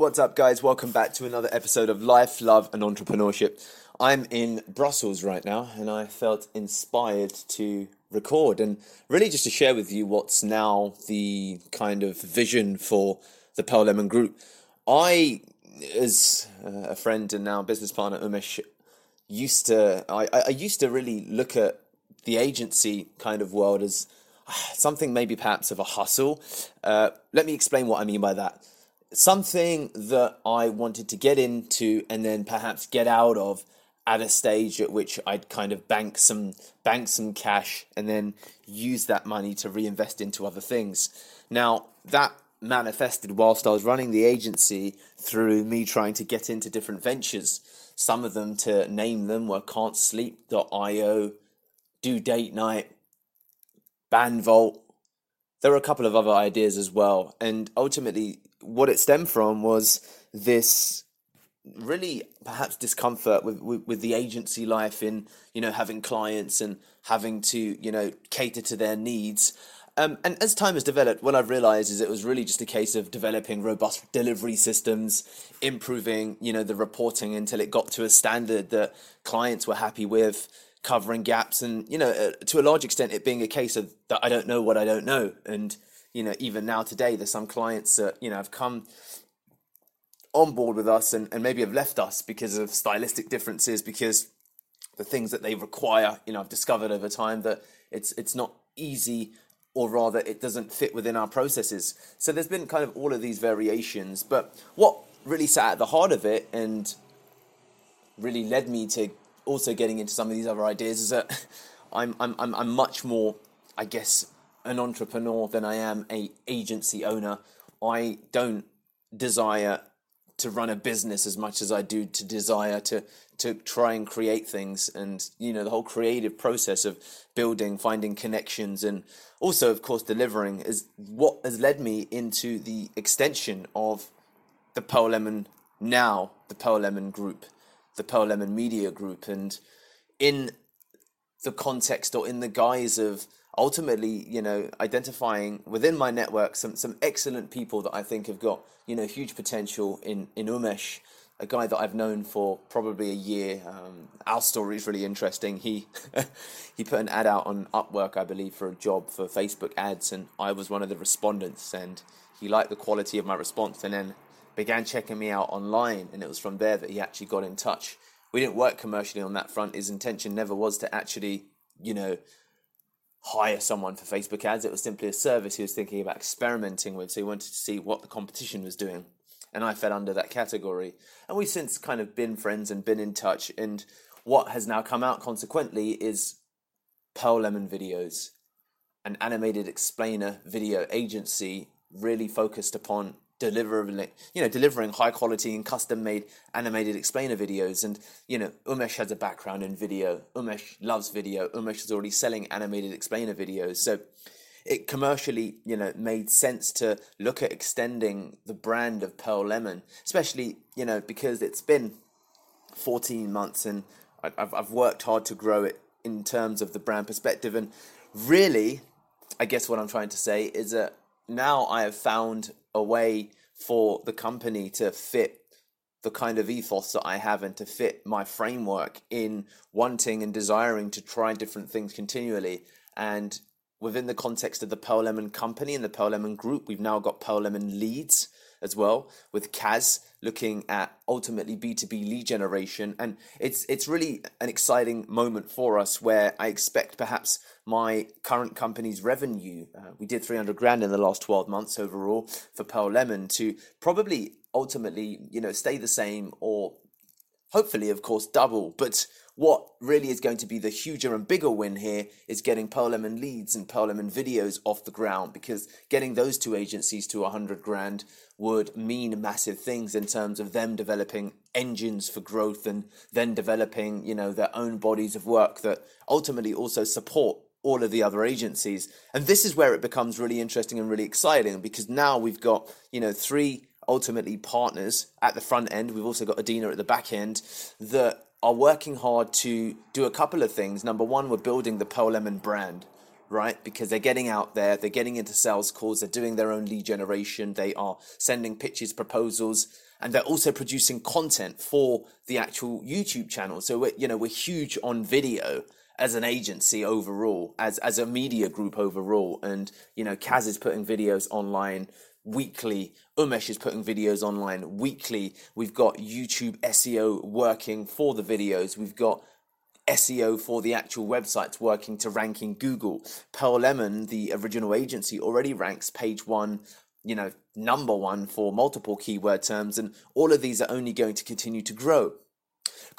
What's up, guys? Welcome back to another episode of Life, Love, and Entrepreneurship. I'm in Brussels right now, and I felt inspired to record and really just to share with you what's now the kind of vision for the Pearl Lemon Group. I, as a friend and now business partner, Umesh, used to I, I used to really look at the agency kind of world as something maybe perhaps of a hustle. Uh, let me explain what I mean by that something that I wanted to get into and then perhaps get out of at a stage at which I'd kind of bank some bank some cash and then use that money to reinvest into other things. Now that manifested whilst I was running the agency through me trying to get into different ventures. Some of them to name them were Can't Sleep.io, Do Date Night, Band Vault. There were a couple of other ideas as well. And ultimately what it stemmed from was this really perhaps discomfort with, with, with the agency life in you know having clients and having to you know cater to their needs. Um, and as time has developed, what I've realized is it was really just a case of developing robust delivery systems, improving, you know, the reporting until it got to a standard that clients were happy with, covering gaps, and you know, uh, to a large extent, it being a case of that I don't know what I don't know, and you know, even now today, there's some clients that, you know, have come on board with us and, and maybe have left us because of stylistic differences, because the things that they require, you know, I've discovered over time that it's it's not easy or rather it doesn't fit within our processes. So there's been kind of all of these variations. But what really sat at the heart of it and really led me to also getting into some of these other ideas is that I'm I'm I'm, I'm much more, I guess, an entrepreneur than I am a agency owner. I don't desire to run a business as much as I do to desire to to try and create things and you know the whole creative process of building finding connections and also of course delivering is what has led me into the extension of the Pearl Lemon now the Pearl Lemon group the Pearl Lemon media group and in the context or in the guise of ultimately, you know, identifying within my network some some excellent people that I think have got you know huge potential in in Umesh, a guy that I've known for probably a year. Um, our story is really interesting. He he put an ad out on Upwork, I believe, for a job for Facebook ads, and I was one of the respondents, and he liked the quality of my response, and then began checking me out online, and it was from there that he actually got in touch. We didn't work commercially on that front. His intention never was to actually, you know, hire someone for Facebook ads. It was simply a service he was thinking about experimenting with. So he wanted to see what the competition was doing. And I fell under that category. And we've since kind of been friends and been in touch. And what has now come out consequently is Pearl Lemon Videos, an animated explainer video agency really focused upon delivering you know delivering high quality and custom made animated explainer videos. And you know umesh has a background in video. Umesh loves video. Umesh is already selling animated explainer videos. So it commercially you know made sense to look at extending the brand of pearl lemon especially you know because it's been 14 months and I've, I've worked hard to grow it in terms of the brand perspective. And really i guess what i'm trying to say is that now I have found a way for the company to fit the kind of ethos that I have and to fit my framework in wanting and desiring to try different things continually. And within the context of the Pearl Lemon company and the Pearl Lemon group, we've now got Pearl Lemon leads as well with Kaz looking at ultimately B2B lead generation. And it's it's really an exciting moment for us where I expect perhaps my current company's revenue uh, we did 300 grand in the last 12 months overall for Pearl Lemon to probably ultimately you know stay the same or hopefully of course double. But what really is going to be the huger and bigger win here is getting Pearl Lemon leads and Pearl Lemon videos off the ground because getting those two agencies to 100 grand would mean massive things in terms of them developing engines for growth and then developing, you know, their own bodies of work that ultimately also support all of the other agencies. And this is where it becomes really interesting and really exciting because now we've got, you know, three ultimately partners at the front end. We've also got Adina at the back end that are working hard to do a couple of things. Number one, we're building the Pearl Lemon brand, right? Because they're getting out there, they're getting into sales calls, they're doing their own lead generation, they are sending pitches, proposals, and they're also producing content for the actual YouTube channel. So we're, you know, we're huge on video as an agency overall, as as a media group overall, and you know, Kaz is putting videos online weekly. Umesh is putting videos online weekly. We've got YouTube SEO working for the videos. We've got SEO for the actual websites working to rank in Google. Pearl Lemon, the original agency, already ranks page one, you know, number one for multiple keyword terms, and all of these are only going to continue to grow.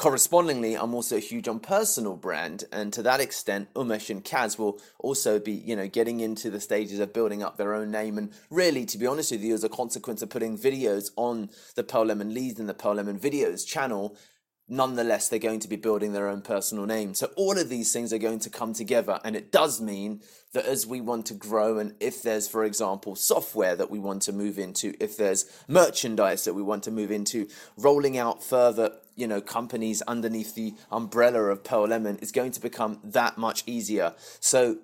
Correspondingly, I'm also huge on personal brand, and to that extent, Umesh and Kaz will also be, you know, getting into the stages of building up their own name. And really, to be honest with you, as a consequence of putting videos on the Pearl Lemon Leads and the Pearl Lemon Videos channel, nonetheless they're going to be building their own personal name so all of these things are going to come together and it does mean that as we want to grow and if there's for example software that we want to move into if there's merchandise that we want to move into rolling out further you know companies underneath the umbrella of pearl lemon is going to become that much easier so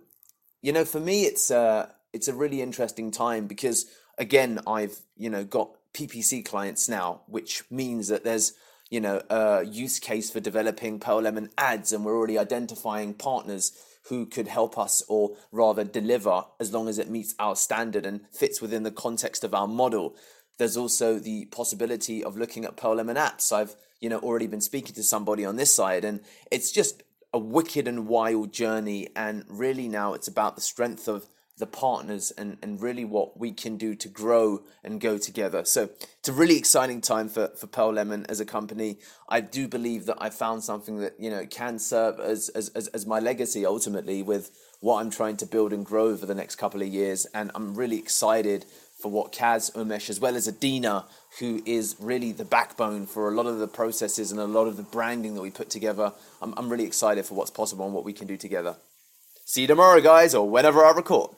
you know for me it's a it's a really interesting time because again i've you know got ppc clients now which means that there's you know, a use case for developing Pearl Lemon ads, and we're already identifying partners who could help us or rather deliver as long as it meets our standard and fits within the context of our model. There's also the possibility of looking at Pearl Lemon apps. I've, you know, already been speaking to somebody on this side, and it's just a wicked and wild journey. And really now it's about the strength of the partners and, and really what we can do to grow and go together. So it's a really exciting time for, for Pearl Lemon as a company. I do believe that I found something that, you know, can serve as, as, as, as my legacy ultimately with what I'm trying to build and grow over the next couple of years. And I'm really excited for what Kaz Umesh, as well as Adina, who is really the backbone for a lot of the processes and a lot of the branding that we put together. I'm, I'm really excited for what's possible and what we can do together. See you tomorrow, guys, or whenever I record.